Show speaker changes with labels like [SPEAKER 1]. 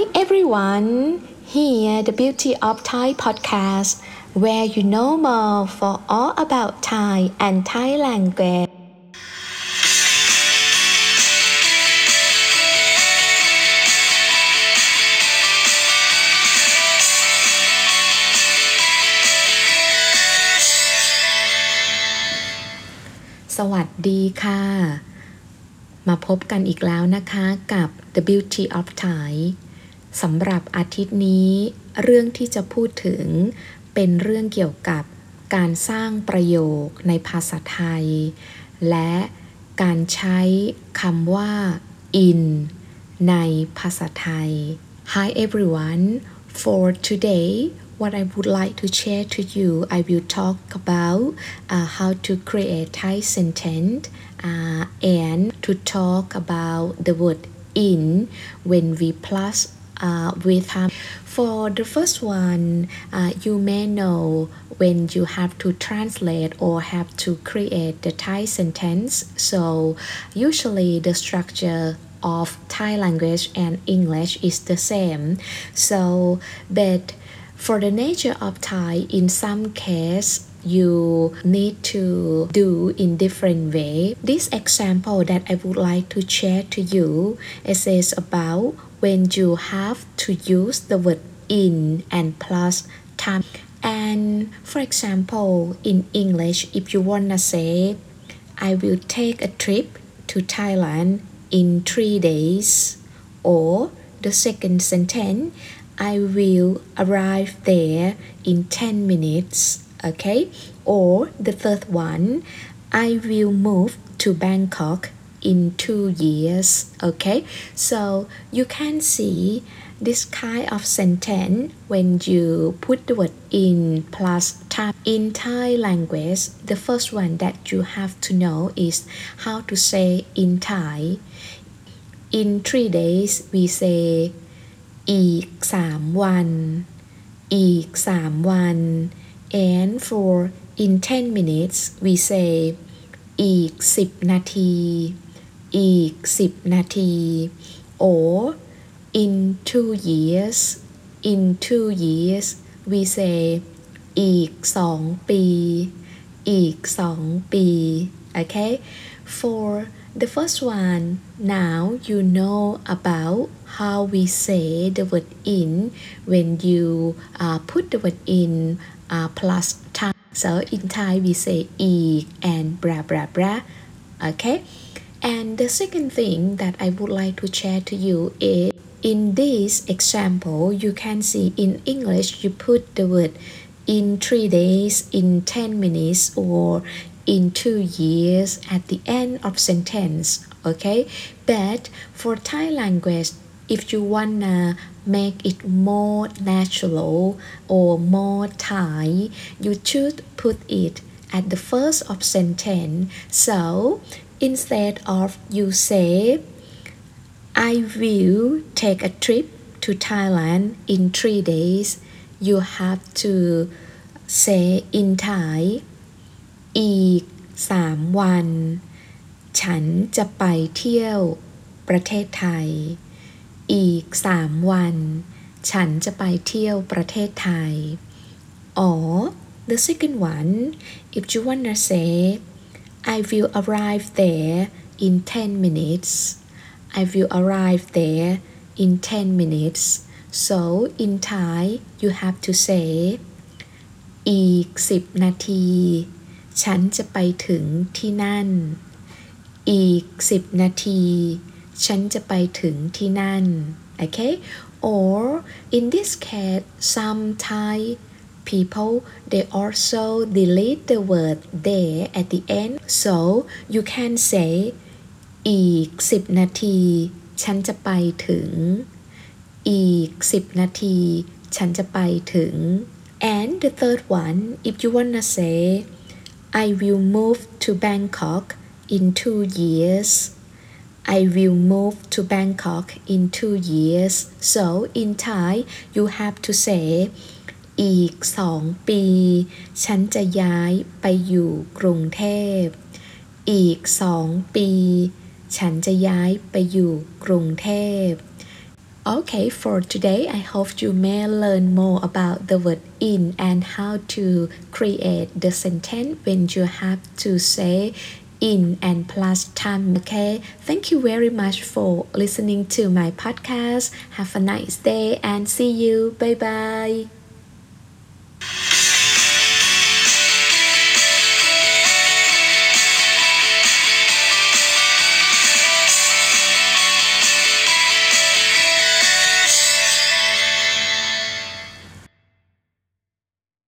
[SPEAKER 1] Hi everyone! Here the Beauty of Thai podcast where you know more for all about Thai and Thai language. สวัสดีค่ะ มาพบกันอีกแล้วนะคะกับ The Beauty of Thai สำหรับอาทิตย์นี้ เรื่องที่จะพูดถึง เป็นเรื่องเกี่ยวกับการสร้างประโยคในภาษาไทย และการใช้คำว่า in ในภาษาไทย Hi everyone for today what I would like to share to you I will talk about uh, how to create Thai sentence uh, and to talk about the word in when we plus uh, with time. For the first one, uh, you may know when you have to translate or have to create the Thai sentence. So, usually the structure of Thai language and English is the same. So, but for the nature of Thai, in some case, you need to do in different way. This example that I would like to share to you is about when you have to use the word in and plus time. And for example, in English, if you wanna say, I will take a trip to Thailand in three days, or the second sentence, I will arrive there in 10 minutes, okay? Or the third one, I will move to Bangkok in two years okay so you can see this kind of sentence when you put the word in plus time in Thai language the first one that you have to know is how to say in Thai in three days we say อีกสามวันอีกสามวัน and for in 10 minutes we say อีกสิบนาที อีกสิบนาที or in two years in two years we say อีกสองปีอีกสองปี okay for the first one now you know about how we say the word in when you uh, put the word in uh, plus time so in Thai we say อีก and blah blah blah okay And the second thing that I would like to share to you is in this example, you can see in English you put the word in three days, in 10 minutes, or in two years at the end of sentence. Okay, but for Thai language, if you wanna make it more natural or more Thai, you should put it at the first of sentence. So instead of you say I will take a trip to Thailand in three days you have to say in Thai อีกสามวัน ฉันจะไปเที่ยวประเทศไทย อีกสามวัน ฉันจะไปเที่ยวประเทศไทย or the second one if you wanna say I will arrive there in 10 minutes. I will arrive there in 10 minutes. So in Thai you have to say อีก10นาที ฉันจะไปถึงที่นั่น อีก10นาที ฉันจะไปถึงที่นั่น okay or in this case some Thai people they also delete the word there at the end so you can say อีก10นาที ฉันจะไปถึง อีก10นาที ฉันจะไปถึง and the third one if you wanna say I will move to Bangkok in two years I will move to Bangkok in two years so in Thai you have to say อีกสองปี ฉันจะย้ายไปอยู่กรุงเทพ อีกสองปี ฉันจะย้ายไปอยู่กรุงเทพ Okay, for today, I hope you may learn more about the word in and how to create the sentence when you have to say in and plus time. Okay, thank you very much for listening to my podcast. Have a nice day and see you. Bye bye.